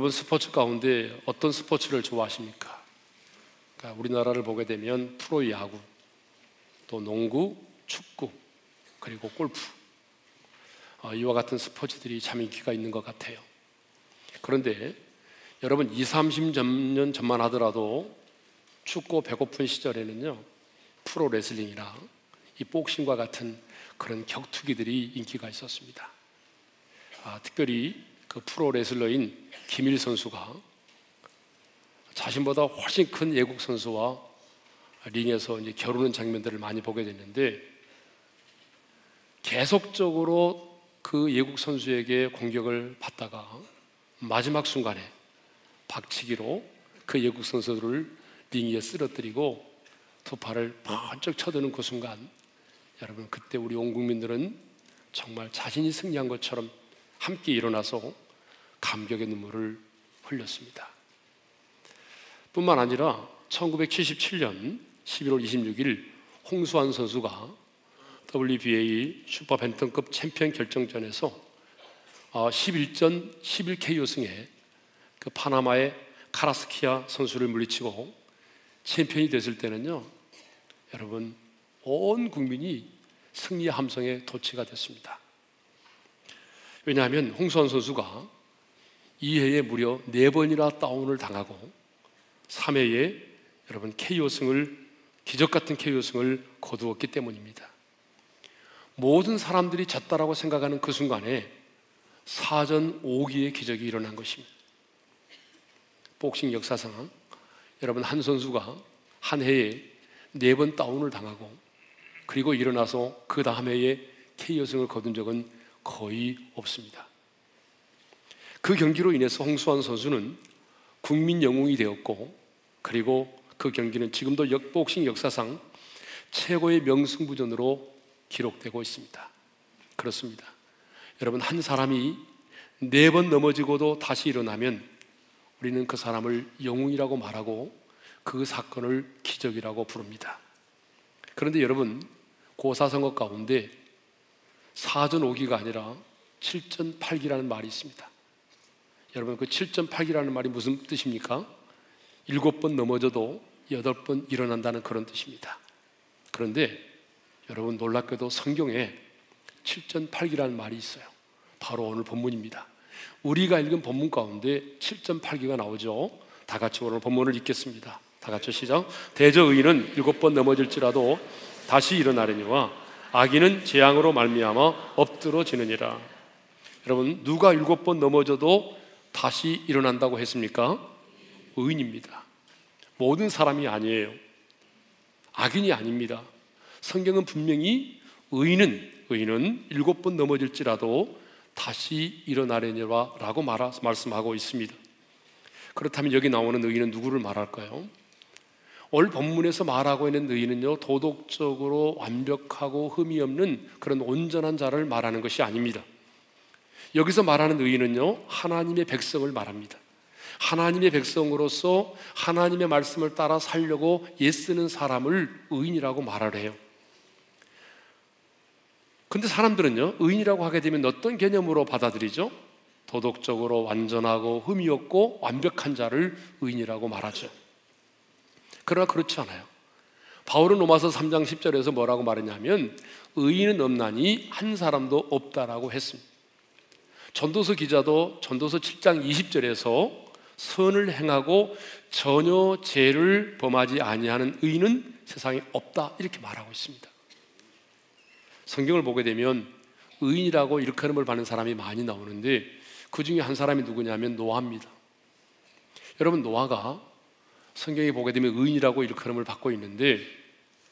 여러분 스포츠 가운데 어떤 스포츠를 좋아하십니까? 그러니까 우리나라를 보게 되면 프로야구, 또 농구, 축구, 그리고 골프 어, 이와 같은 스포츠들이 참 인기가 있는 것 같아요. 그런데 여러분 2, 30년 전만 하더라도 춥고 배고픈 시절에는요 프로 레슬링이나 이 복싱과 같은 그런 격투기들이 인기가 있었습니다. 아, 특별히 그 프로 레슬러인 김일 선수가 자신보다 훨씬 큰 예국 선수와 링에서 이제 겨루는 장면들을 많이 보게 됐는데 계속적으로 그 예국 선수에게 공격을 받다가 마지막 순간에 박치기로 그 예국 선수를 링 위에 쓰러뜨리고 두 팔을 번쩍 쳐드는 그 순간 여러분 그때 우리 온 국민들은 정말 자신이 승리한 것처럼 함께 일어나서 감격의 눈물을 흘렸습니다. 뿐만 아니라 1977년 11월 26일 홍수환 선수가 WBA 슈퍼 밴텀급 챔피언 결정전에서 11전 11KO 승에 그 파나마의 카라스키아 선수를 물리치고 챔피언이 됐을 때는요, 여러분 온 국민이 승리 함성에 도취가 됐습니다. 왜냐하면 홍수환 선수가 2회에 무려 4번이나 다운을 당하고 3회에 여러분 KO승을 기적 같은 KO승을 거두었기 때문입니다. 모든 사람들이 졌다라고 생각하는 그 순간에 사전 5기의 기적이 일어난 것입니다. 복싱 역사상 여러분 한 선수가 한 해에 네 번 다운을 당하고 그리고 일어나서 그 다음 해에 KO승을 거둔 적은 거의 없습니다. 그 경기로 인해서 홍수환 선수는 국민 영웅이 되었고 그리고 그 경기는 지금도 역복싱 역사상 최고의 명승부전으로 기록되고 있습니다. 그렇습니다. 여러분 한 사람이 네 번 넘어지고도 다시 일어나면 우리는 그 사람을 영웅이라고 말하고 그 사건을 기적이라고 부릅니다. 그런데 여러분 고사성어 가운데 사전 오기가 아니라 7전 8기라는 말이 있습니다. 여러분 그 7전 8기라는 말이 무슨 뜻입니까? 일곱 번 넘어져도 여덟 번 일어난다는 그런 뜻입니다. 그런데 여러분 놀랍게도 성경에 7전 8기라는 말이 있어요. 바로 오늘 본문입니다. 우리가 읽은 본문 가운데 7전 8기가 나오죠. 다 같이 오늘 본문을 읽겠습니다. 다 같이 시작. 대저 의인은 일곱 번 넘어질지라도 다시 일어나려니와 악인은 재앙으로 말미암아 엎드러지느니라. 여러분 누가 일곱 번 넘어져도 다시 일어난다고 했습니까? 의인입니다. 모든 사람이 아니에요. 악인이 아닙니다. 성경은 분명히 의인은 의인은 일곱 번 넘어질지라도 다시 일어나려니라고 말씀하고 있습니다. 그렇다면 여기 나오는 의인은 누구를 말할까요? 오늘 본문에서 말하고 있는 의인은요 도덕적으로 완벽하고 흠이 없는 그런 온전한 자를 말하는 것이 아닙니다. 여기서 말하는 의인은요 하나님의 백성을 말합니다. 하나님의 백성으로서 하나님의 말씀을 따라 살려고 애쓰는 사람을 의인이라고 말하래요. 근데 사람들은요, 의인이라고 하게 되면 어떤 개념으로 받아들이죠? 도덕적으로 완전하고 흠이 없고 완벽한 자를 의인이라고 말하죠. 그러나 그렇지 않아요. 바울은 로마서 3장 10절에서 뭐라고 말했냐면 의인은 없나니 한 사람도 없다라고 했습니다. 전도서 기자도 전도서 7장 20절에서 선을 행하고 전혀 죄를 범하지 아니하는 의인은 세상에 없다 이렇게 말하고 있습니다. 성경을 보게 되면 의인이라고 일컬음을 받는 사람이 많이 나오는데 그 중에 한 사람이 누구냐면 노아입니다. 여러분 노아가 성경에 보게 되면 의인이라고 일컬음을 받고 있는데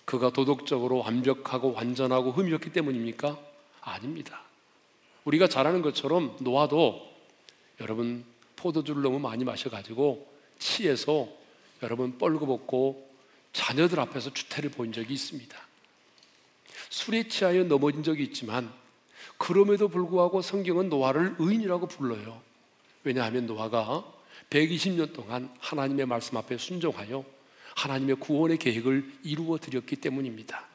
그가 도덕적으로 완벽하고 완전하고 흠이 없기 때문입니까? 아닙니다. 우리가 잘 아는 것처럼 노아도 여러분 포도주를 너무 많이 마셔가지고 치에서 여러분 뻘거벗고 자녀들 앞에서 주태를 본 적이 있습니다. 술에 취하여 넘어진 적이 있지만 그럼에도 불구하고 성경은 노아를 의인이라고 불러요. 왜냐하면 노아가 120년 동안 하나님의 말씀 앞에 순종하여 하나님의 구원의 계획을 이루어 드렸기 때문입니다.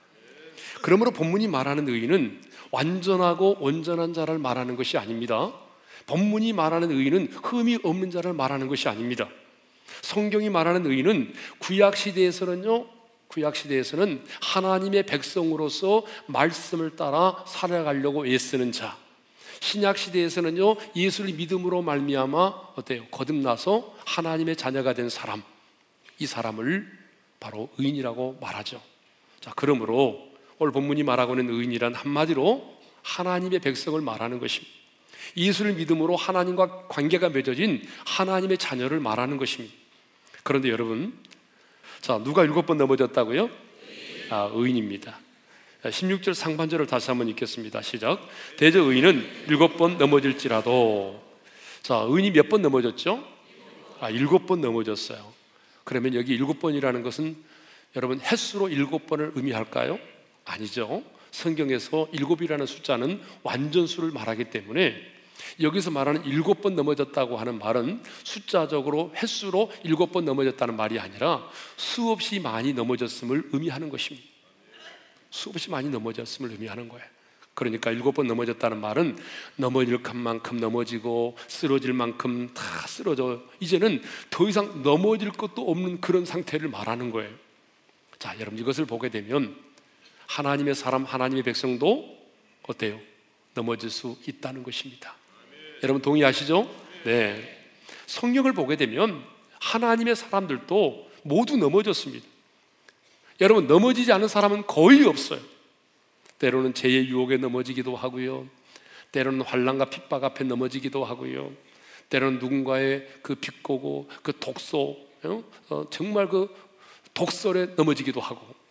그러므로 본문이 말하는 의인은 완전하고 온전한 자를 말하는 것이 아닙니다. 본문이 말하는 의인은 흠이 없는 자를 말하는 것이 아닙니다. 성경이 말하는 의인은 구약 시대에서는요. 구약 시대에서는 하나님의 백성으로서 말씀을 따라 살아가려고 애쓰는 자. 신약 시대에서는요. 예수를 믿음으로 말미암아 어때요? 거듭나서 하나님의 자녀가 된 사람. 이 사람을 바로 의인이라고 말하죠. 자, 그러므로 오늘 본문이 말하고 있는 의인이란 한마디로 하나님의 백성을 말하는 것입니다. 예수를 믿음으로 하나님과 관계가 맺어진 하나님의 자녀를 말하는 것입니다. 그런데 여러분, 자, 누가 일곱 번 넘어졌다고요? 아, 의인입니다. 16절 상반절을 다시 한번 읽겠습니다. 시작. 대저 의인은 일곱 번 넘어질지라도 자, 의인이 몇 번 넘어졌죠? 아, 일곱 번 넘어졌어요. 그러면 여기 일곱 번이라는 것은 여러분 횟수로 일곱 번을 의미할까요? 아니죠. 성경에서 일곱이라는 숫자는 완전수를 말하기 때문에 여기서 말하는 일곱 번 넘어졌다고 하는 말은 숫자적으로 횟수로 일곱 번 넘어졌다는 말이 아니라 수없이 많이 넘어졌음을 의미하는 것입니다. 수없이 많이 넘어졌음을 의미하는 거예요. 그러니까 일곱 번 넘어졌다는 말은 넘어질 만큼 넘어지고 쓰러질 만큼 다 쓰러져 이제는 더 이상 넘어질 것도 없는 그런 상태를 말하는 거예요. 자, 여러분 이것을 보게 되면 하나님의 사람, 하나님의 백성도 어때요? 넘어질 수 있다는 것입니다. 여러분 동의하시죠? 네. 성경을 보게 되면 하나님의 사람들도 모두 넘어졌습니다. 여러분 넘어지지 않은 사람은 거의 없어요. 때로는 죄의 유혹에 넘어지기도 하고요. 때로는 환란과 핍박 앞에 넘어지기도 하고요. 때로는 누군가의 그 비꼬고 그 독소, 어? 어, 정말 그 독설에 넘어지기도 하고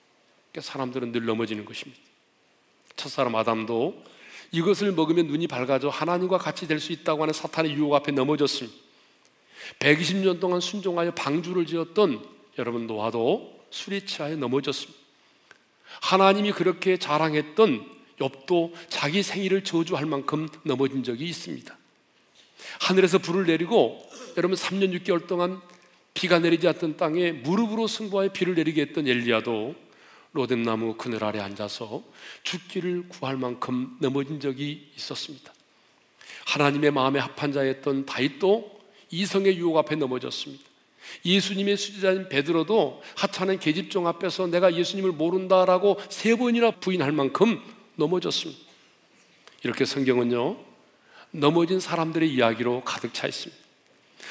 사람들은 늘 넘어지는 것입니다. 첫사람 아담도 이것을 먹으면 눈이 밝아져 하나님과 같이 될 수 있다고 하는 사탄의 유혹 앞에 넘어졌습니다. 120년 동안 순종하여 방주를 지었던 여러분 노아도 취하여 넘어졌습니다. 하나님이 그렇게 자랑했던 욥도 자기 생일을 저주할 만큼 넘어진 적이 있습니다. 하늘에서 불을 내리고 여러분 3년 6개월 동안 비가 내리지 않던 땅에 무릎으로 승부하여 비를 내리게 했던 엘리야도 로뎀나무 그늘 아래 앉아서 죽기를 구할 만큼 넘어진 적이 있었습니다. 하나님의 마음에 합한 자였던 다윗도 이성의 유혹 앞에 넘어졌습니다. 예수님의 수지자인 베드로도 하찮은 계집종 앞에서 내가 예수님을 모른다라고 세 번이나 부인할 만큼 넘어졌습니다. 이렇게 성경은요, 넘어진 사람들의 이야기로 가득 차 있습니다.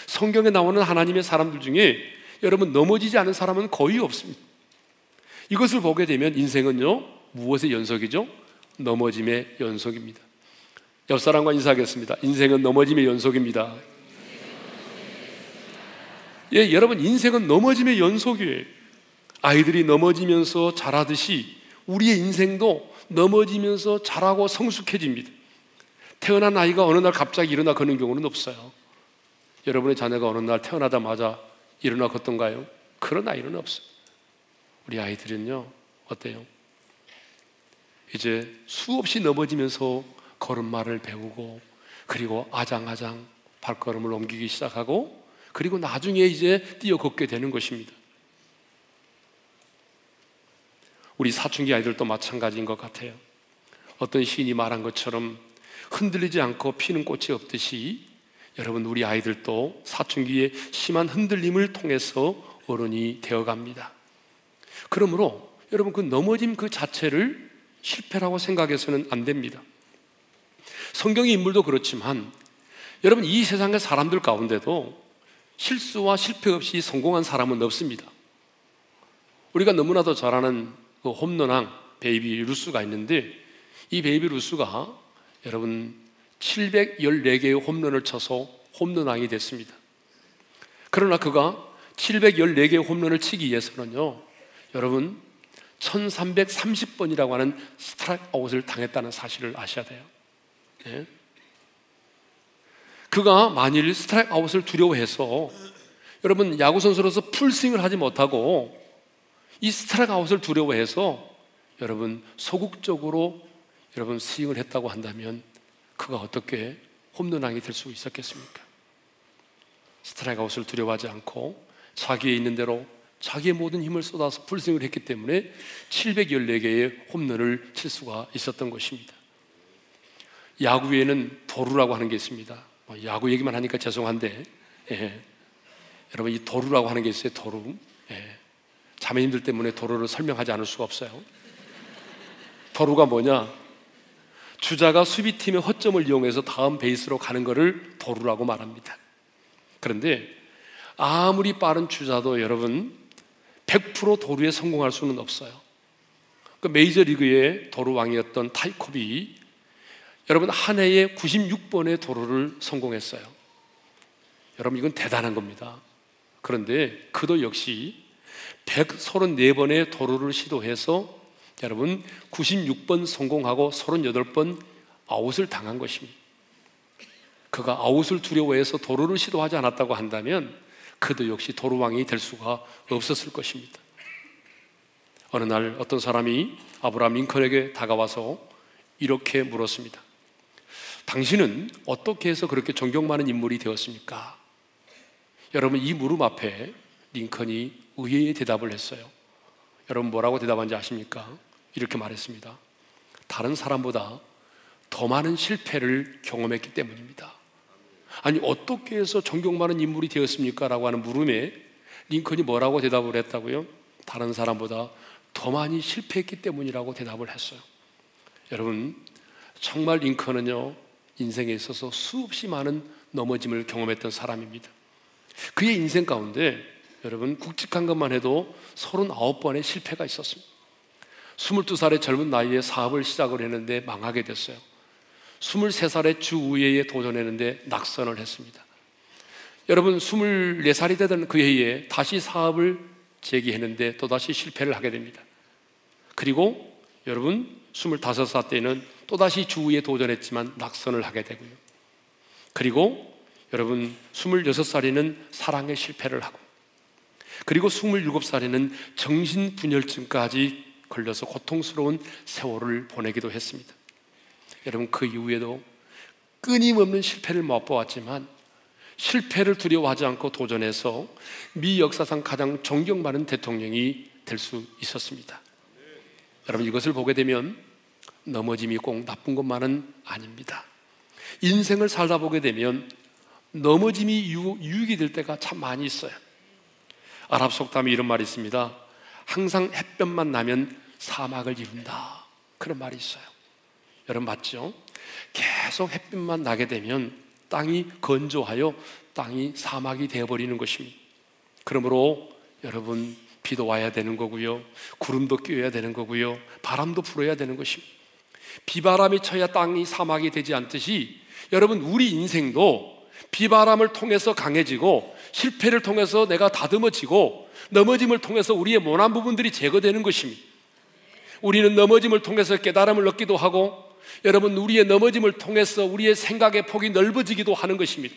성경에 나오는 하나님의 사람들 중에 여러분 넘어지지 않은 사람은 거의 없습니다. 이것을 보게 되면 인생은요, 무엇의 연속이죠? 넘어짐의 연속입니다. 옆 사람과 인사하겠습니다. 인생은 넘어짐의 연속입니다. 예, 여러분, 인생은 넘어짐의 연속이에요. 아이들이 넘어지면서 자라듯이 우리의 인생도 넘어지면서 자라고 성숙해집니다. 태어난 아이가 어느 날 갑자기 일어나 걷는 경우는 없어요. 여러분의 자녀가 어느 날 태어나자마자 일어나 걷던가요? 그런 아이는 없어요. 우리 아이들은요, 어때요? 이제 수없이 넘어지면서 걸음마를 배우고, 그리고 아장아장 발걸음을 옮기기 시작하고, 그리고 나중에 이제 뛰어 걷게 되는 것입니다. 우리 사춘기 아이들도 마찬가지인 것 같아요. 어떤 시인이 말한 것처럼 흔들리지 않고 피는 꽃이 없듯이 여러분, 우리 아이들도 사춘기에 심한 흔들림을 통해서 어른이 되어 갑니다. 그러므로 여러분 그 넘어짐 그 자체를 실패라고 생각해서는 안 됩니다. 성경의 인물도 그렇지만 여러분 이 세상의 사람들 가운데도 실수와 실패 없이 성공한 사람은 없습니다. 우리가 너무나도 잘 아는 그 홈런왕 베이비 루스가 있는데 이 베이비 루스가 여러분 714개의 홈런을 쳐서 홈런왕이 됐습니다. 그러나 그가 714개의 홈런을 치기 위해서는요, 여러분 1330번이라고 하는 스트라이크 아웃을 당했다는 사실을 아셔야 돼요. 네. 그가 만일 스트라이크 아웃을 두려워해서 여러분 야구 선수로서 풀스윙을 하지 못하고 이 스트라이크 아웃을 두려워해서 여러분 소극적으로 여러분 스윙을 했다고 한다면 그가 어떻게 홈런왕이 될 수 있었겠습니까? 스트라이크 아웃을 두려워하지 않고 자기의 있는 대로 자기의 모든 힘을 쏟아서 풀스윙을 했기 때문에 714개의 홈런을 칠 수가 있었던 것입니다. 야구에는 도루라고 하는 게 있습니다. 어, 야구 얘기만 하니까 죄송한데, 예. 여러분 이 도루라고 하는 게 있어요. 도루. 예. 자매님들 때문에 도루를 설명하지 않을 수가 없어요. 도루가 뭐냐? 주자가 수비팀의 허점을 이용해서 다음 베이스로 가는 것을 도루라고 말합니다. 그런데 아무리 빠른 주자도 여러분 100% 도루에 성공할 수는 없어요. 그 메이저 리그의 도루 왕이었던 타이콥이 여러분 한 해에 96번의 도루를 성공했어요. 여러분 이건 대단한 겁니다. 그런데 그도 역시 134번의 도루를 시도해서 여러분 96번 성공하고 38번 아웃을 당한 것입니다. 그가 아웃을 두려워해서 도루를 시도하지 않았다고 한다면 그도 역시 도루왕이 될 수가 없었을 것입니다. 어느 날 어떤 사람이 아브라함 링컨에게 다가와서 이렇게 물었습니다. 당신은 어떻게 해서 그렇게 존경 많은 인물이 되었습니까? 여러분 이 물음 앞에 링컨이 의외의 대답을 했어요. 여러분 뭐라고 대답한지 아십니까? 이렇게 말했습니다. 다른 사람보다 더 많은 실패를 경험했기 때문입니다. 아니 어떻게 해서 존경 많은 인물이 되었습니까? 라고 하는 물음에 링컨이 뭐라고 대답을 했다고요? 다른 사람보다 더 많이 실패했기 때문이라고 대답을 했어요. 여러분 정말 링컨은요 인생에 있어서 수없이 많은 넘어짐을 경험했던 사람입니다. 그의 인생 가운데 여러분 굵직한 것만 해도 39번의 실패가 있었습니다. 22살의 젊은 나이에 사업을 시작을 했는데 망하게 됐어요. 23살에 주우회에 도전했는데 낙선을 했습니다. 여러분 24살이 되던 그 해에 다시 사업을 제기했는데 또다시 실패를 하게 됩니다. 그리고 여러분 25살 때는 또다시 주우에 도전했지만 낙선을 하게 되고요. 그리고 여러분 26살에는 사랑에 실패를 하고 그리고 27살에는 정신분열증까지 걸려서 고통스러운 세월을 보내기도 했습니다. 여러분 그 이후에도 끊임없는 실패를 맛보았지만 실패를 두려워하지 않고 도전해서 미 역사상 가장 존경받는 대통령이 될 수 있었습니다. 여러분 이것을 보게 되면 넘어짐이 꼭 나쁜 것만은 아닙니다. 인생을 살다 보게 되면 넘어짐이 유익이 될 때가 참 많이 있어요. 아랍 속담에 이런 말이 있습니다. 항상 햇볕만 나면 사막을 이룬다. 그런 말이 있어요. 여러분 맞죠? 계속 햇빛만 나게 되면 땅이 건조하여 땅이 사막이 되어버리는 것입니다. 그러므로 여러분 비도 와야 되는 거고요. 구름도 끼어야 되는 거고요. 바람도 불어야 되는 것입니다. 비바람이 쳐야 땅이 사막이 되지 않듯이 여러분 우리 인생도 비바람을 통해서 강해지고 실패를 통해서 내가 다듬어지고 넘어짐을 통해서 우리의 모난 부분들이 제거되는 것입니다. 우리는 넘어짐을 통해서 깨달음을 얻기도 하고 여러분 우리의 넘어짐을 통해서 우리의 생각의 폭이 넓어지기도 하는 것입니다.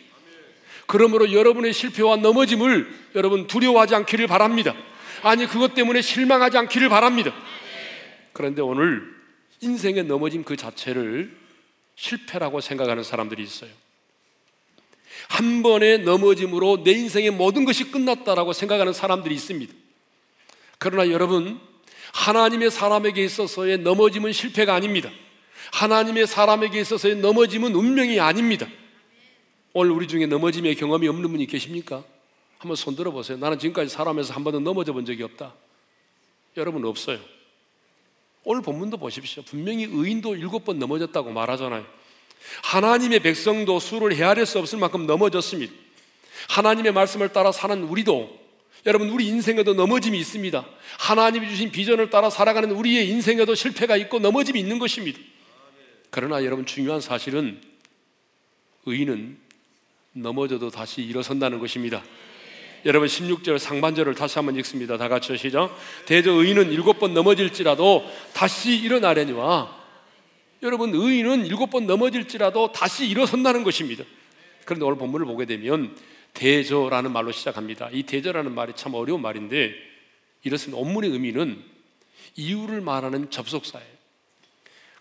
그러므로 여러분의 실패와 넘어짐을 여러분 두려워하지 않기를 바랍니다. 아니 그것 때문에 실망하지 않기를 바랍니다. 그런데 오늘 인생의 넘어짐 그 자체를 실패라고 생각하는 사람들이 있어요. 한 번의 넘어짐으로 내 인생의 모든 것이 끝났다라고 생각하는 사람들이 있습니다. 그러나 여러분, 하나님의 사람에게 있어서의 넘어짐은 실패가 아닙니다. 하나님의 사람에게 있어서의 넘어짐은 운명이 아닙니다. 오늘 우리 중에 넘어짐의 경험이 없는 분이 계십니까? 한번 손 들어보세요. 나는 지금까지 살아면서 한 번도 넘어져 본 적이 없다. 여러분 없어요. 오늘 본문도 보십시오. 분명히 의인도 일곱 번 넘어졌다고 말하잖아요. 하나님의 백성도 수를 헤아릴 수 없을 만큼 넘어졌습니다. 하나님의 말씀을 따라 사는 우리도 여러분 우리 인생에도 넘어짐이 있습니다. 하나님이 주신 비전을 따라 살아가는 우리의 인생에도 실패가 있고 넘어짐이 있는 것입니다. 그러나 여러분 중요한 사실은 의인은 넘어져도 다시 일어선다는 것입니다. 여러분 16절 상반절을 다시 한번 읽습니다. 다 같이 시작. 대저 의인은 일곱 번 넘어질지라도 다시 일어나려니와 여러분 의인은 일곱 번 넘어질지라도 다시 일어선다는 것입니다. 그런데 오늘 본문을 보게 되면 대저라는 말로 시작합니다. 이 대저라는 말이 참 어려운 말인데 이렇습니다. 원문의 의미는 이유를 말하는 접속사예요.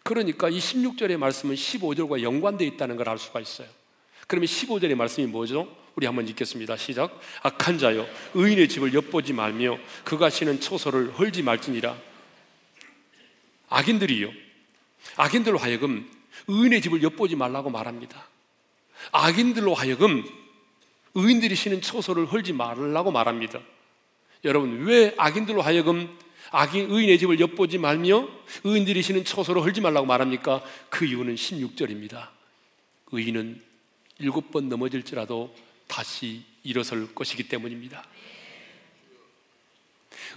그러니까 이 16절의 말씀은 15절과 연관되어 있다는 걸 알 수가 있어요. 그러면 15절의 말씀이 뭐죠? 우리 한번 읽겠습니다. 시작. 악한 자여 의인의 집을 엿보지 말며 그가 쉬는 초소를 헐지 말지니라. 악인들이요. 악인들로 하여금 의인의 집을 엿보지 말라고 말합니다. 악인들로 하여금 의인들이 쉬는 처소를 헐지 말라고 말합니다. 여러분, 왜 악인들로 하여금 악인 의인의 집을 엿보지 말며 의인들이 쉬는 처소를 헐지 말라고 말합니까? 그 이유는 16절입니다. 의인은 일곱 번 넘어질지라도 다시 일어설 것이기 때문입니다.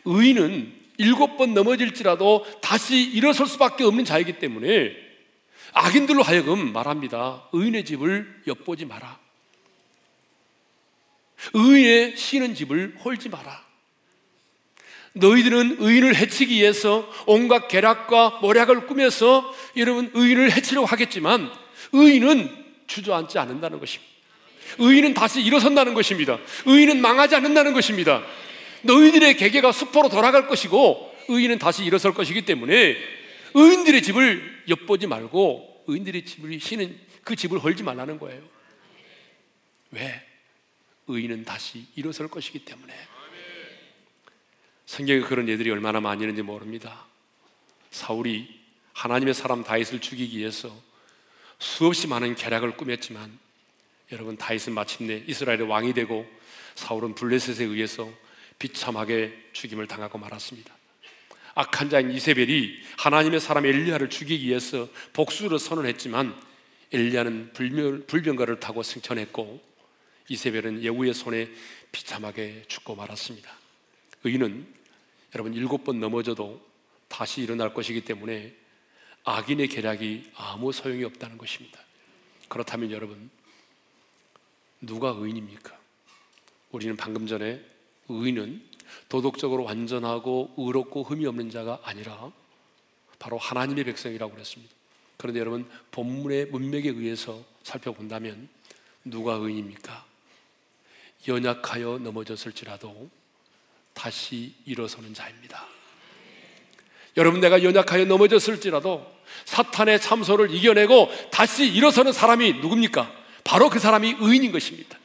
의인은 일곱 번 넘어질지라도 다시 일어설 수밖에 없는 자이기 때문에 악인들로 하여금 말합니다. 의인의 집을 엿보지 마라. 의인의 쉬는 집을 홀지 마라. 너희들은 의인을 해치기 위해서 온갖 계략과 모략을 꾸며서 여러분 의인을 해치려고 하겠지만 의인은 주저앉지 않는다는 것입니다. 의인은 다시 일어선다는 것입니다. 의인은 망하지 않는다는 것입니다. 너희들의 계계가 수포로 돌아갈 것이고 의인은 다시 일어설 것이기 때문에 의인들의 집을 엿보지 말고 의인들의 집을 쉬는 그 집을 헐지 말라는 거예요. 왜? 의인은 다시 일어설 것이기 때문에. 성경에 그런 예들이 얼마나 많이 있는지 모릅니다. 사울이 하나님의 사람 다윗을 죽이기 위해서 수없이 많은 계략을 꾸몄지만 여러분 다윗은 마침내 이스라엘의 왕이 되고 사울은 블레셋에 의해서 비참하게 죽임을 당하고 말았습니다. 악한 자인 이세벨이 하나님의 사람 엘리야를 죽이기 위해서 복수를 선언했지만 엘리야는 불명, 불병가를 타고 승천했고 이세벨은 예후의 손에 비참하게 죽고 말았습니다. 의인은 여러분 일곱 번 넘어져도 다시 일어날 것이기 때문에 악인의 계략이 아무 소용이 없다는 것입니다. 그렇다면 여러분 누가 의인입니까? 우리는 방금 전에 의인은 도덕적으로 완전하고 의롭고 흠이 없는 자가 아니라 바로 하나님의 백성이라고 그랬습니다. 그런데 여러분 본문의 문맥에 의해서 살펴본다면 누가 의인입니까? 연약하여 넘어졌을지라도 다시 일어서는 자입니다. 여러분 내가 연약하여 넘어졌을지라도 사탄의 참소를 이겨내고 다시 일어서는 사람이 누굽니까? 바로 그 사람이 의인인 것입니다.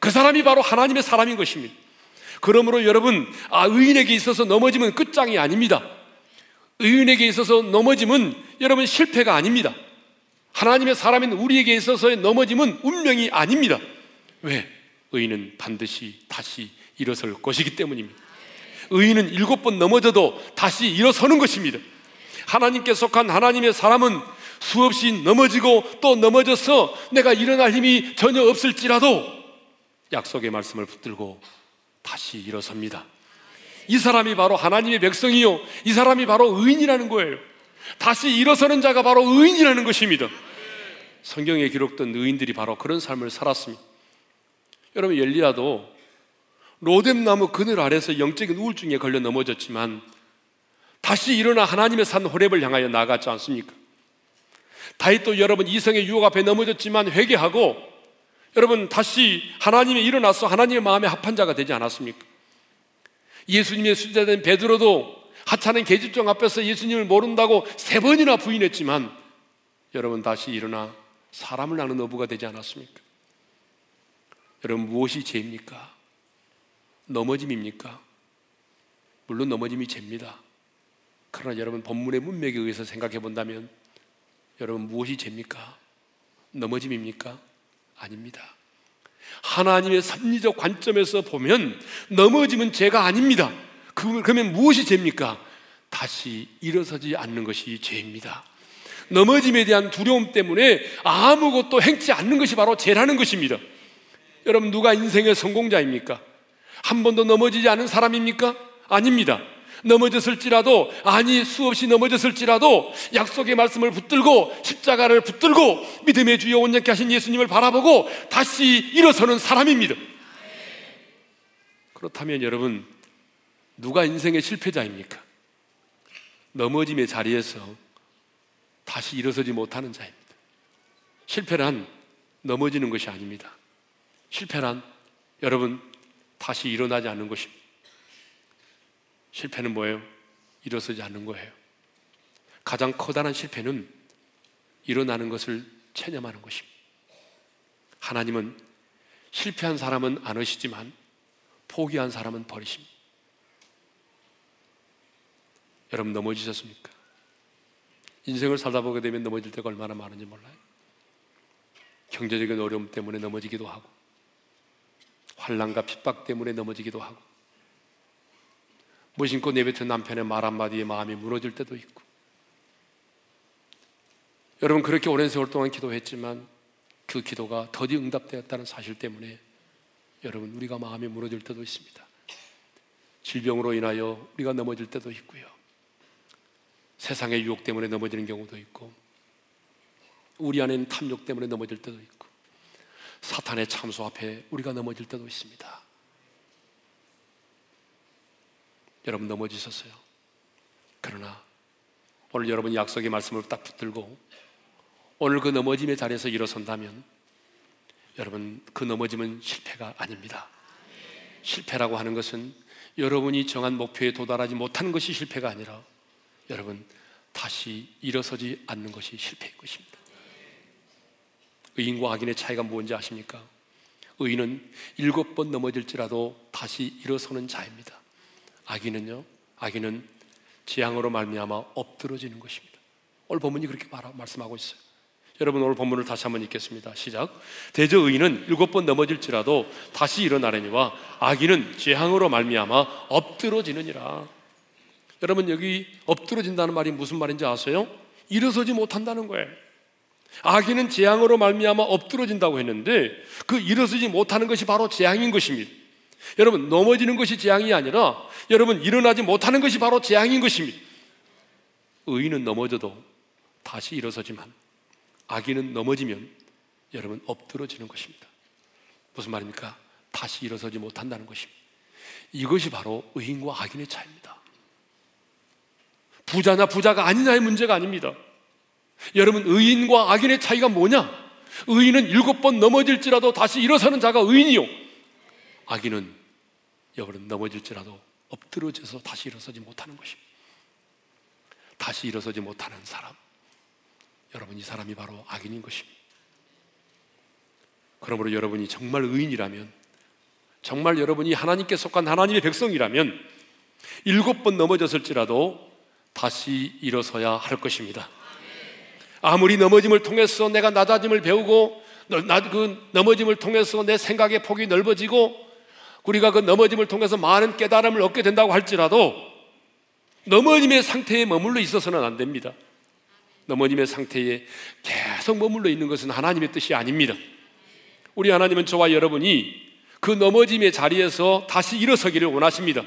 그 사람이 바로 하나님의 사람인 것입니다. 그러므로 여러분, 아, 의인에게 있어서 넘어지면 끝장이 아닙니다. 의인에게 있어서 넘어짐은 여러분 실패가 아닙니다. 하나님의 사람인 우리에게 있어서의 넘어짐은 운명이 아닙니다. 왜? 의인은 반드시 다시 일어설 것이기 때문입니다. 의인은 일곱 번 넘어져도 다시 일어서는 것입니다. 하나님께 속한 하나님의 사람은 수없이 넘어지고 또 넘어져서 내가 일어날 힘이 전혀 없을지라도 약속의 말씀을 붙들고 다시 일어섭니다. 이 사람이 바로 하나님의 백성이요. 이 사람이 바로 의인이라는 거예요. 다시 일어서는 자가 바로 의인이라는 것입니다. 성경에 기록된 의인들이 바로 그런 삶을 살았습니다. 여러분, 엘리야도 로뎀나무 그늘 아래서 영적인 우울증에 걸려 넘어졌지만 다시 일어나 하나님의 산 호렙을 향하여 나갔지 않습니까? 다윗도 여러분 이성의 유혹 앞에 넘어졌지만 회개하고 여러분 다시 하나님의 일어나서 하나님의 마음에 합한 자가 되지 않았습니까? 예수님의 수제된 베드로도 하찮은 계집종 앞에서 예수님을 모른다고 세 번이나 부인했지만 여러분 다시 일어나 사람을 낳는 어부가 되지 않았습니까? 여러분 무엇이 죄입니까? 넘어짐입니까? 물론 넘어짐이 죄입니다. 그러나 여러분 본문의 문맥에 의해서 생각해 본다면 여러분 무엇이 죄입니까? 넘어짐입니까? 아닙니다. 하나님의 섭리적 관점에서 보면 넘어짐은 죄가 아닙니다. 그러면 무엇이 죄입니까? 다시 일어서지 않는 것이 죄입니다. 넘어짐에 대한 두려움 때문에 아무것도 행치 않는 것이 바로 죄라는 것입니다. 여러분 누가 인생의 성공자입니까? 한 번도 넘어지지 않은 사람입니까? 아닙니다. 넘어졌을지라도 아니 수없이 넘어졌을지라도 약속의 말씀을 붙들고 십자가를 붙들고 믿음의 주여 온전케 하신 예수님을 바라보고 다시 일어서는 사람입니다. 그렇다면 여러분 누가 인생의 실패자입니까? 넘어짐의 자리에서 다시 일어서지 못하는 자입니다. 실패란 넘어지는 것이 아닙니다. 실패란 여러분 다시 일어나지 않는 것입니다. 실패는 뭐예요? 일어서지 않는 거예요. 가장 커다란 실패는 일어나는 것을 체념하는 것입니다. 하나님은 실패한 사람은 안 하시지만 포기한 사람은 버리십니다. 여러분 넘어지셨습니까? 인생을 살다 보게 되면 넘어질 때가 얼마나 많은지 몰라요. 경제적인 어려움 때문에 넘어지기도 하고 환란과 핍박 때문에 넘어지기도 하고 무심코 내뱉은 남편의 말 한마디에 마음이 무너질 때도 있고 여러분 그렇게 오랜 세월 동안 기도했지만 그 기도가 더디 응답되었다는 사실 때문에 여러분 우리가 마음이 무너질 때도 있습니다. 질병으로 인하여 우리가 넘어질 때도 있고요. 세상의 유혹 때문에 넘어지는 경우도 있고 우리 안에는 탐욕 때문에 넘어질 때도 있고 사탄의 참소 앞에 우리가 넘어질 때도 있습니다. 여러분 넘어지셨어요. 그러나 오늘 여러분 약속의 말씀을 딱 붙들고 오늘 그 넘어짐의 자리에서 일어선다면 여러분 그 넘어짐은 실패가 아닙니다. 실패라고 하는 것은 여러분이 정한 목표에 도달하지 못하는 것이 실패가 아니라 여러분 다시 일어서지 않는 것이 실패인 것입니다. 의인과 악인의 차이가 뭔지 아십니까? 의인은 일곱 번 넘어질지라도 다시 일어서는 자입니다. 악인은요, 악인은 재앙으로 말미암아 엎드러지는 것입니다. 오늘 본문이 그렇게 말씀하고 있어요. 여러분 오늘 본문을 다시 한번 읽겠습니다. 시작. 대저 의인은 일곱 번 넘어질지라도 다시 일어나려니와 악인은 재앙으로 말미암아 엎드러지느니라. 여러분 여기 엎드러진다는 말이 무슨 말인지 아세요? 일어서지 못한다는 거예요. 악인은 재앙으로 말미암아 엎드러진다고 했는데 그 일어서지 못하는 것이 바로 재앙인 것입니다. 여러분 넘어지는 것이 재앙이 아니라 여러분 일어나지 못하는 것이 바로 재앙인 것입니다. 의인은 넘어져도 다시 일어서지만 악인은 넘어지면 여러분 엎드러지는 것입니다. 무슨 말입니까? 다시 일어서지 못한다는 것입니다. 이것이 바로 의인과 악인의 차이입니다. 부자냐 부자가 아니냐의 문제가 아닙니다. 여러분 의인과 악인의 차이가 뭐냐? 의인은 일곱 번 넘어질지라도 다시 일어서는 자가 의인이요. 악인은 여러분 넘어질지라도 엎드러져서 다시 일어서지 못하는 것입니다. 다시 일어서지 못하는 사람. 여러분 이 사람이 바로 악인인 것입니다. 그러므로 여러분이 정말 의인이라면 정말 여러분이 하나님께 속한 하나님의 백성이라면 일곱 번 넘어졌을지라도 다시 일어서야 할 것입니다. 아무리 넘어짐을 통해서 내가 낮아짐을 배우고 그 넘어짐을 통해서 내 생각의 폭이 넓어지고 우리가 그 넘어짐을 통해서 많은 깨달음을 얻게 된다고 할지라도 넘어짐의 상태에 머물러 있어서는 안 됩니다. 넘어짐의 상태에 계속 머물러 있는 것은 하나님의 뜻이 아닙니다. 우리 하나님은 저와 여러분이 그 넘어짐의 자리에서 다시 일어서기를 원하십니다.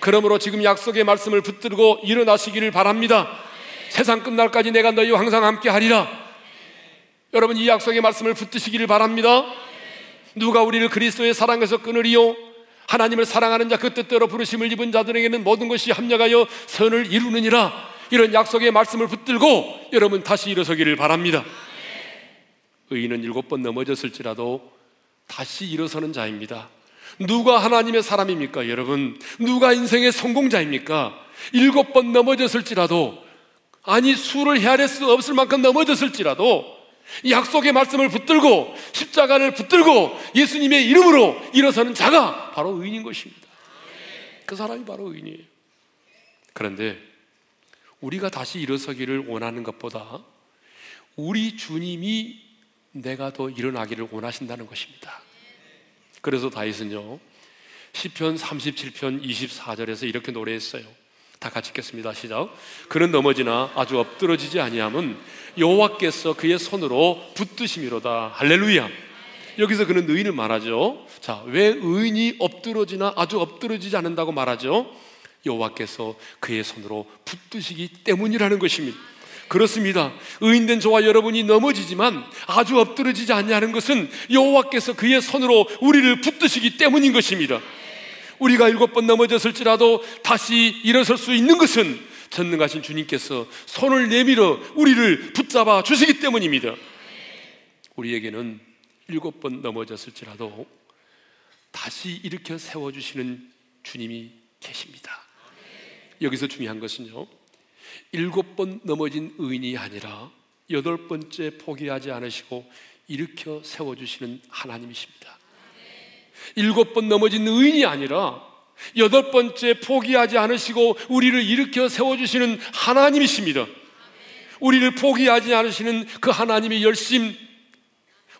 그러므로 지금 약속의 말씀을 붙들고 일어나시기를 바랍니다. 세상 끝날까지 내가 너희와 항상 함께 하리라. 여러분 이 약속의 말씀을 붙드시기를 바랍니다. 누가 우리를 그리스도의 사랑에서 끊으리요? 하나님을 사랑하는 자 그 뜻대로 부르심을 입은 자들에게는 모든 것이 합력하여 선을 이루느니라. 이런 약속의 말씀을 붙들고 여러분 다시 일어서기를 바랍니다. 의인은 일곱 번 넘어졌을지라도 다시 일어서는 자입니다. 누가 하나님의 사람입니까, 여러분? 누가 인생의 성공자입니까? 일곱 번 넘어졌을지라도, 아니, 수를 헤아릴 수 없을 만큼 넘어졌을지라도, 약속의 말씀을 붙들고, 십자가를 붙들고, 예수님의 이름으로 일어서는 자가 바로 의인인 것입니다. 그 사람이 바로 의인이에요. 그런데, 우리가 다시 일어서기를 원하는 것보다 우리 주님이 내가 더 일어나기를 원하신다는 것입니다. 그래서 다윗은요. 시편 37편 24절에서 이렇게 노래했어요. 다 같이 읽겠습니다. 시작. 그는 넘어지나 아주 엎드러지지 아니함은 여호와께서 그의 손으로 붙드심이로다. 할렐루야. 여기서 그는 의인을 말하죠. 자, 왜 의인이 엎드러지나 아주 엎드러지지 않는다고 말하죠? 여호와께서 그의 손으로 붙드시기 때문이라는 것입니다. 그렇습니다. 의인된 저와 여러분이 넘어지지만 아주 엎드러지지 않냐는 것은 여호와께서 그의 손으로 우리를 붙드시기 때문인 것입니다. 우리가 일곱 번 넘어졌을지라도 다시 일어설 수 있는 것은 전능하신 주님께서 손을 내밀어 우리를 붙잡아 주시기 때문입니다. 우리에게는 일곱 번 넘어졌을지라도 다시 일으켜 세워주시는 주님이 계십니다. 여기서 중요한 것은요. 일곱 번 넘어진 의인이 아니라 여덟 번째 포기하지 않으시고 일으켜 세워주시는 하나님이십니다. 일곱 번 넘어진 의인이 아니라 여덟 번째 포기하지 않으시고 우리를 일으켜 세워주시는 하나님이십니다. 우리를 포기하지 않으시는 그 하나님의 열심,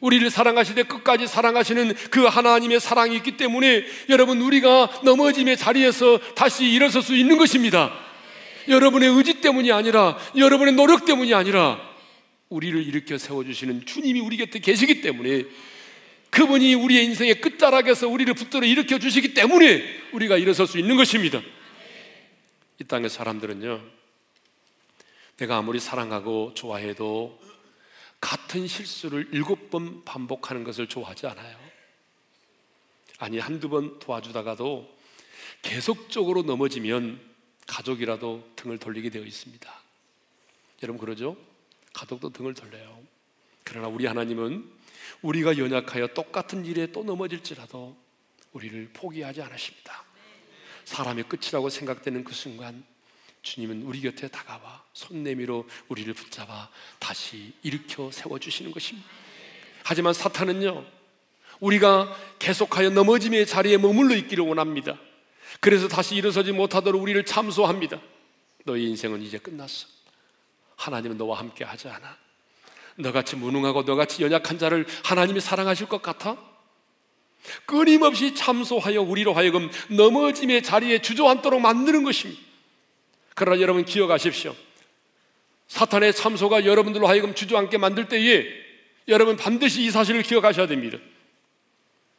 우리를 사랑하시되 끝까지 사랑하시는 그 하나님의 사랑이 있기 때문에 여러분 우리가 넘어짐의 자리에서 다시 일어설 수 있는 것입니다. 여러분의 의지 때문이 아니라 여러분의 노력 때문이 아니라 우리를 일으켜 세워주시는 주님이 우리 곁에 계시기 때문에 그분이 우리의 인생의 끝자락에서 우리를 붙들어 일으켜 주시기 때문에 우리가 일어설 수 있는 것입니다. 이 땅의 사람들은요, 내가 아무리 사랑하고 좋아해도 같은 실수를 일곱 번 반복하는 것을 좋아하지 않아요. 아니, 한두 번 도와주다가도 계속적으로 넘어지면 가족이라도 등을 돌리게 되어 있습니다. 여러분, 그러죠? 가족도 등을 돌려요. 그러나 우리 하나님은 우리가 연약하여 똑같은 일에 또 넘어질지라도 우리를 포기하지 않으십니다. 사람의 끝이라고 생각되는 그 순간 주님은 우리 곁에 다가와 손 내밀어 우리를 붙잡아 다시 일으켜 세워주시는 것입니다. 하지만 사탄은요, 우리가 계속하여 넘어짐의 자리에 머물러 있기를 원합니다. 그래서 다시 일어서지 못하도록 우리를 참소합니다. 너의 인생은 이제 끝났어. 하나님은 너와 함께 하지 않아. 너같이 무능하고 너같이 연약한 자를 하나님이 사랑하실 것 같아? 끊임없이 참소하여 우리로 하여금 넘어짐의 자리에 주저앉도록 만드는 것입니다. 그러나 여러분 기억하십시오. 사탄의 참소가 여러분들로 하여금 주저앉게 만들 때에 여러분 반드시 이 사실을 기억하셔야 됩니다.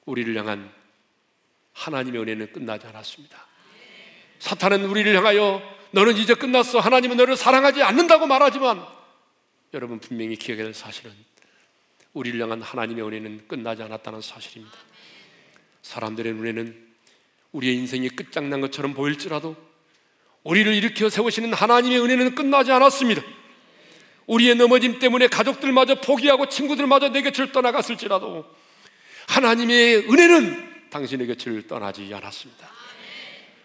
우리를 향한 하나님의 은혜는 끝나지 않았습니다. 사탄은 우리를 향하여 너는 이제 끝났어. 하나님은 너를 사랑하지 않는다고 말하지만 여러분 분명히 기억해야 될 사실은 우리를 향한 하나님의 은혜는 끝나지 않았다는 사실입니다. 사람들의 눈에는 우리의 인생이 끝장난 것처럼 보일지라도 우리를 일으켜 세우시는 하나님의 은혜는 끝나지 않았습니다. 우리의 넘어짐 때문에 가족들마저 포기하고 친구들마저 내 곁을 떠나갔을지라도 하나님의 은혜는 당신의 곁을 떠나지 않았습니다.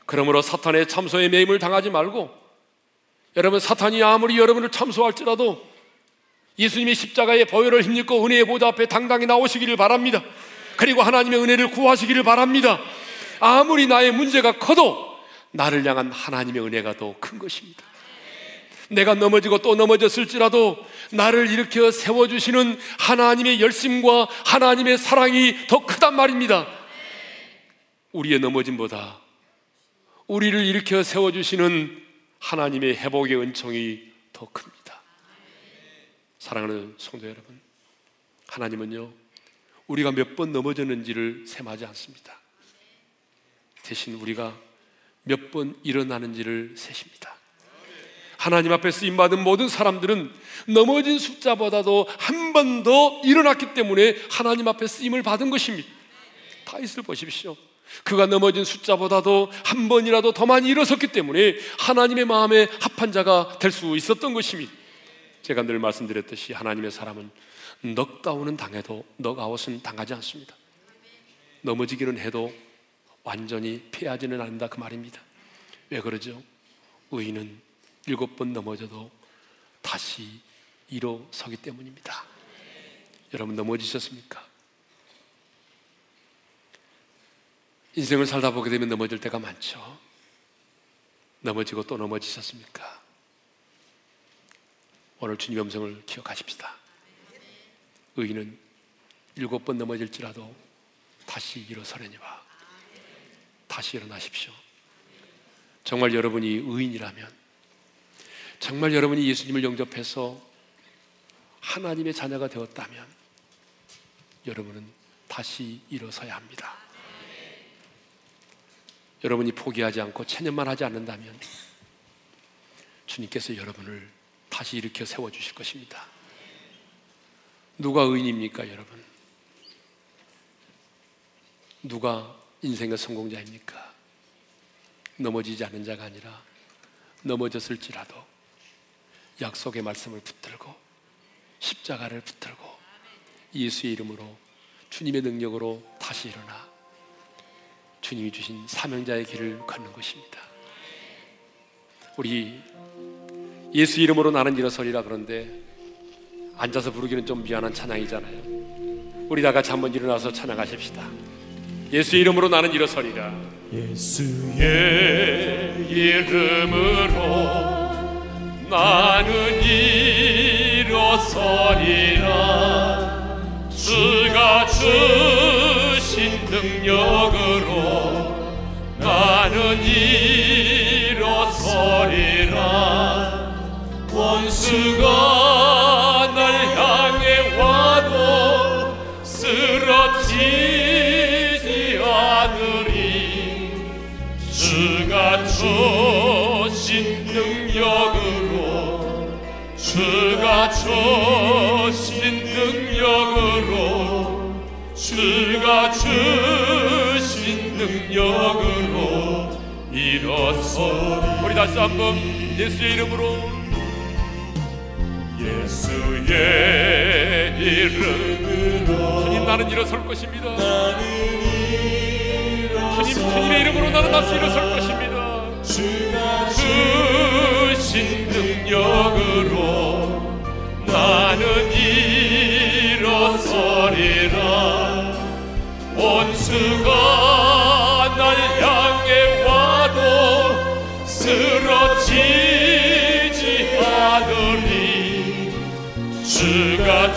그러므로 사탄의 참소에 매임을 당하지 말고 여러분 사탄이 아무리 여러분을 참소할지라도 예수님의 십자가의 보혈을 힘입고 은혜의 보좌 앞에 당당히 나오시기를 바랍니다. 그리고 하나님의 은혜를 구하시기를 바랍니다. 아무리 나의 문제가 커도 나를 향한 하나님의 은혜가 더 큰 것입니다. 내가 넘어지고 또 넘어졌을지라도 나를 일으켜 세워주시는 하나님의 열심과 하나님의 사랑이 더 크단 말입니다. 우리의 넘어짐보다 우리를 일으켜 세워주시는 하나님의 회복의 은총이 더 큽니다. 사랑하는 성도 여러분, 하나님은요, 우리가 몇 번 넘어졌는지를 셈하지 않습니다. 대신 우리가 몇 번 일어나는지를 세십니다. 하나님 앞에 쓰임받은 모든 사람들은 넘어진 숫자보다도 한 번 더 일어났기 때문에 하나님 앞에 쓰임을 받은 것입니다. 다윗을 보십시오. 그가 넘어진 숫자보다도 한 번이라도 더 많이 일어섰기 때문에 하나님의 마음에 합한 자가 될 수 있었던 것입니다. 제가 늘 말씀드렸듯이 하나님의 사람은 넉다운은 당해도 넉아웃은 당하지 않습니다. 넘어지기는 해도 완전히 피하지는 않는다 그 말입니다. 왜 그러죠? 의인은 일곱 번 넘어져도 다시 일어서기 때문입니다. 여러분 넘어지셨습니까? 인생을 살다 보게 되면 넘어질 때가 많죠. 넘어지고 또 넘어지셨습니까? 오늘 주님 음성을 기억하십시다. 의인은 일곱 번 넘어질지라도 다시 일어서려니와 다시 일어나십시오. 정말 여러분이 의인이라면 정말 여러분이 예수님을 영접해서 하나님의 자녀가 되었다면 여러분은 다시 일어서야 합니다. 여러분이 포기하지 않고 체념만 하지 않는다면 주님께서 여러분을 다시 일으켜 세워 주실 것입니다. 누가 의인입니까, 여러분? 누가 인생의 성공자입니까? 넘어지지 않는 자가 아니라 넘어졌을지라도 약속의 말씀을 붙들고 십자가를 붙들고 예수의 이름으로 주님의 능력으로 다시 일어나 주님이 주신 사명자의 길을 걷는 것입니다. 우리 예수 이름으로 나는 일어서리라 그런데 앉아서 부르기는 좀 미안한 찬양이잖아요. 우리 다 같이 한번 일어나서 찬양하십시다. 예수 이름으로 나는 일어서리라. 예수의 이름으로 나는 일어서리라. 주가 주신 능력으로 나는 일어서리라 원수가 날 향해 와도 쓰러지지 않으리. 주가 주신 능력으로 주가 주신 능력으로 주가 주신 능력으로 일어서 우리 다시 한번 예수의 이름으로 예수의 이름으로 주님 나는 일어설 것입니다. 주님 주님의 이름으로 나는 다시 일어설 것입니다. 주신 능력으로 나는 일어서리라. 원수가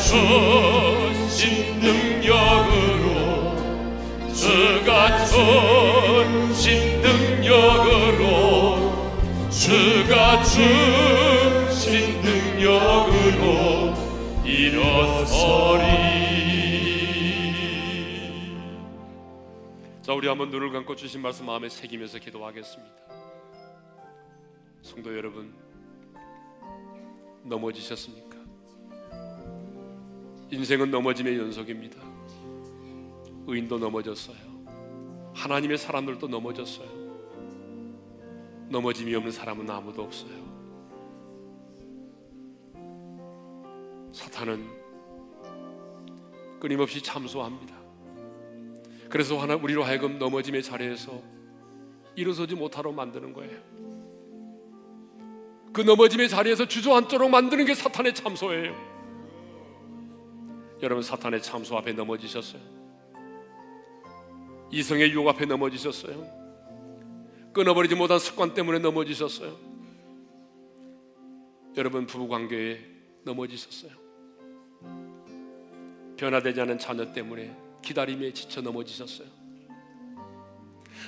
주신 능력으로 주가 주신 능력으로 주가 주신 능력으로 일어서리 자 우리 한번 눈을 감고 주신 말씀 마음에 새기면서 기도하겠습니다 성도 여러분 넘어지셨습니까? 인생은 넘어짐의 연속입니다. 의인도 넘어졌어요. 하나님의 사람들도 넘어졌어요. 넘어짐이 없는 사람은 아무도 없어요. 사탄은 끊임없이 참소합니다. 그래서 하나 우리로 하여금 넘어짐의 자리에서 일어서지 못하러 만드는 거예요. 그 넘어짐의 자리에서 주저앉도록 만드는 게 사탄의 참소예요 여러분 사탄의 참소 앞에 넘어지셨어요 이성의 유혹 앞에 넘어지셨어요 끊어버리지 못한 습관 때문에 넘어지셨어요. 여러분 부부 관계에 넘어지셨어요. 변화되지 않은 자녀 때문에 기다림에 지쳐 넘어지셨어요.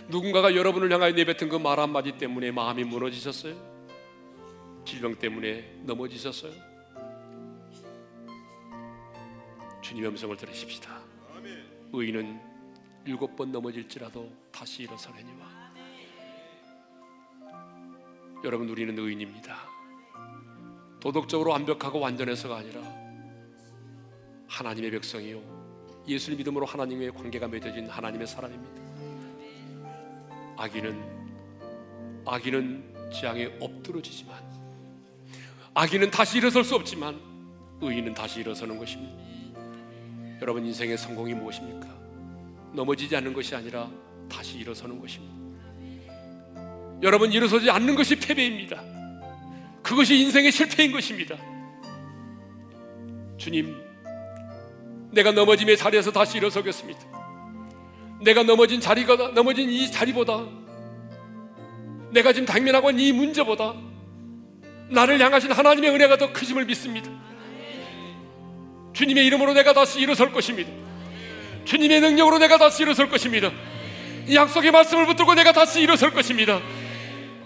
누군가가 여러분을 향하여 내뱉은 그 말 한마디 때문에 마음이 무너지셨어요. 질병 때문에 넘어지셨어요. 주님의 음성을 들으십시다. 의인은 일곱 번 넘어질지라도 다시 일어서려니와. 여러분 우리는 의인입니다. 도덕적으로 완벽하고 완전해서가 아니라 하나님의 백성이요 예수를 믿음으로 하나님의 관계가 맺어진 하나님의 사람입니다. 악인은 악인은 지향에 엎드러지지만 악인은 다시 일어설 수 없지만 의인은 다시 일어서는 것입니다. 여러분 인생의 성공이 무엇입니까? 넘어지지 않는 것이 아니라 다시 일어서는 것입니다. 여러분 일어서지 않는 것이 패배입니다. 그것이 인생의 실패인 것입니다. 주님, 내가 넘어짐의 자리에서 다시 일어서겠습니다. 내가 넘어진 자리가 넘어진 이 자리보다 내가 지금 당면하고 있는 이 문제보다 나를 향하신 하나님의 은혜가 더 크심을 믿습니다. 주님의 이름으로 내가 다시 일어설 것입니다. 주님의 능력으로 내가 다시 일어설 것입니다. 약속의 말씀을 붙들고 내가 다시 일어설 것입니다.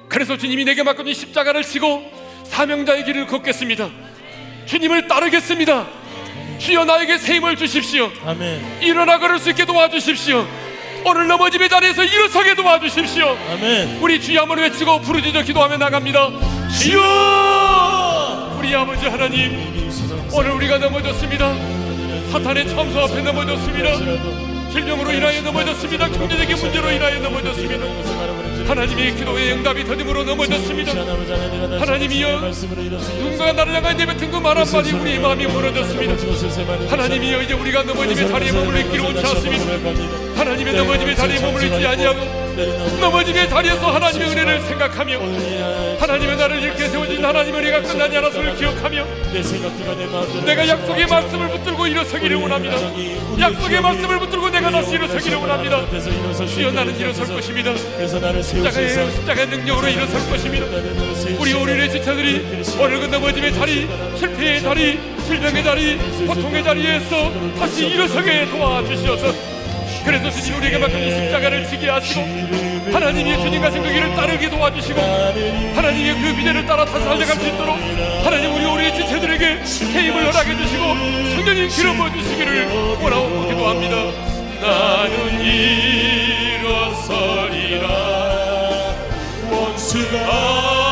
그래서 주님이 내게 맡겨준 십자가를 지고 사명자의 길을 걷겠습니다. 주님을 따르겠습니다. 주여 나에게 새 힘을 주십시오. 아멘. 일어나 걸을 수 있게 도와주십시오. 오늘 넘어짐의 자리에서 일어서게 도와주십시오. 아멘. 우리 주여 한번 외치고 부르짖어 기도하며 나갑니다. 주여! 우리 아버지 하나님, 오늘 우리가 넘어졌습니다. 사탄의 참소 앞에 넘어졌습니다. 질병으로 인하여 넘어졌습니다. 경제적인 문제로 인하여 넘어졌습니다. 하나님의 기도의 응답이 더듬으로 넘어졌습니다. 하나님이여, 누군가가 나를 향해 내뱉은 그말 한마디 우리 마음이 무너졌습니다. 하나님이여 이제 우리가 넘어짐의 자리에 머물러 있기를 원치 않습니다. 하나님의 넘어짐의 자리에 머물러 있지 아니하고 넘어짐의 자리에서 하나님의 은혜를 생각하며 하나님의 나를 이렇게 세워진 하나님의 은혜가 끝나지 않았음을 기억하며 내가 약속의 말씀을 붙들고 일어서기를 원합니다. 약속의 말씀을 붙들고 내가 다시 일어서기를 원합니다. 주여 나는 일어설 것입니다. 십자가의 십자가의 능력으로 일어설 것입니다. 우리 오륜의 지체들이 오늘 그 넘어짐의 자리, 실패의 자리, 질병의 자리, 고통의 자리에서 다시 일어서게 도와주시어서 그래서 주님 우리에게 이 십자가를 지게 하시고 하나님의 주님 가신 그 길을 따르게 도와주시고 하나님의 그 미래를 따라 다시 살려갈 수 있도록 하나님 우리 우리 지체들에게 새 힘을 허락해 주시고 성령님 기름 부어 주시기를 원하고 기도합니다. 나는 일어서리라. 원수가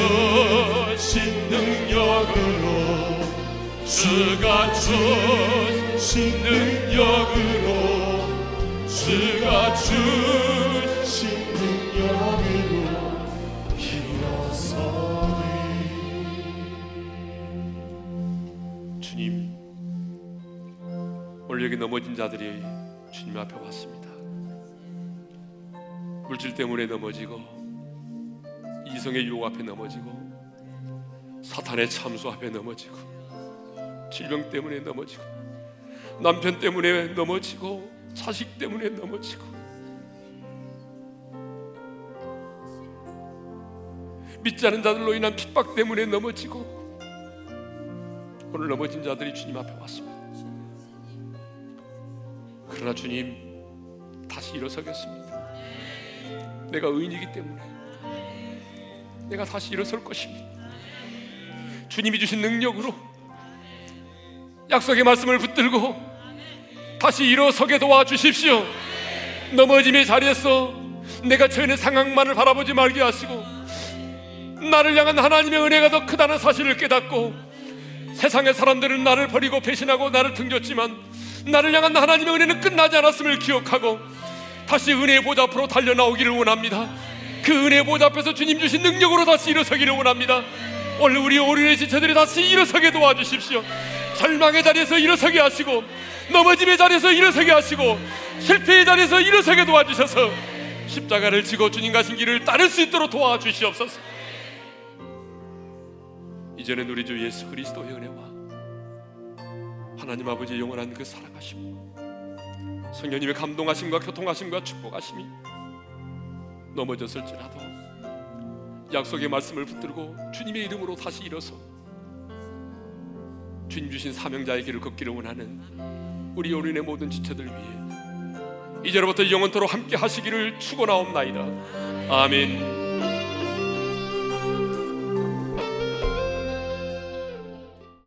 주신 능력으로 주가 주신 능력으로 주가 주신 능력으로 주님, 오늘 여기 넘어진 자들이 주님 앞에 왔습니다. 물질 때문에 넘어지고 이성의 유혹 앞에 넘어지고 사탄의 참수 앞에 넘어지고 질병 때문에 넘어지고 남편 때문에 넘어지고 자식 때문에 넘어지고 믿지 않은 자들로 인한 핍박 때문에 넘어지고 오늘 넘어진 자들이 주님 앞에 왔습니다. 그러나 주님 다시 일어서겠습니다. 내가 의인이기 때문에 내가 다시 일어설 것입니다. 주님이 주신 능력으로 약속의 말씀을 붙들고 다시 일어서게 도와주십시오. 넘어짐의 자리에서 내가 처해 상황만을 바라보지 말게 하시고 나를 향한 하나님의 은혜가 더 크다는 사실을 깨닫고 세상의 사람들은 나를 버리고 배신하고 나를 등졌지만 나를 향한 하나님의 은혜는 끝나지 않았음을 기억하고 다시 은혜의 보좌 앞으로 달려나오기를 원합니다. 그 은혜의 보좌 앞에서 주님 주신 능력으로 다시 일어서기를 원합니다. 오늘 우리 오륜의 지체들이 다시 일어서게 도와주십시오. 절망의 자리에서 일어서게 하시고 넘어짐의 자리에서 일어서게 하시고 실패의 자리에서 일어서게 도와주셔서 십자가를 지고 주님 가신 길을 따를 수 있도록 도와주시옵소서. 이제는 우리 주 예수 그리스도의 은혜와 하나님 아버지의 영원한 그 사랑하심 성령님의 감동하심과 교통하심과 축복하심이 넘어졌을지라도 약속의 말씀을 붙들고 주님의 이름으로 다시 일어서 주님 주신 사명자의 길을 걷기를 원하는 우리 어린의 모든 지체들 위해 이제로부터 영원토록 함께 하시기를 축원하옵나이다. 아멘.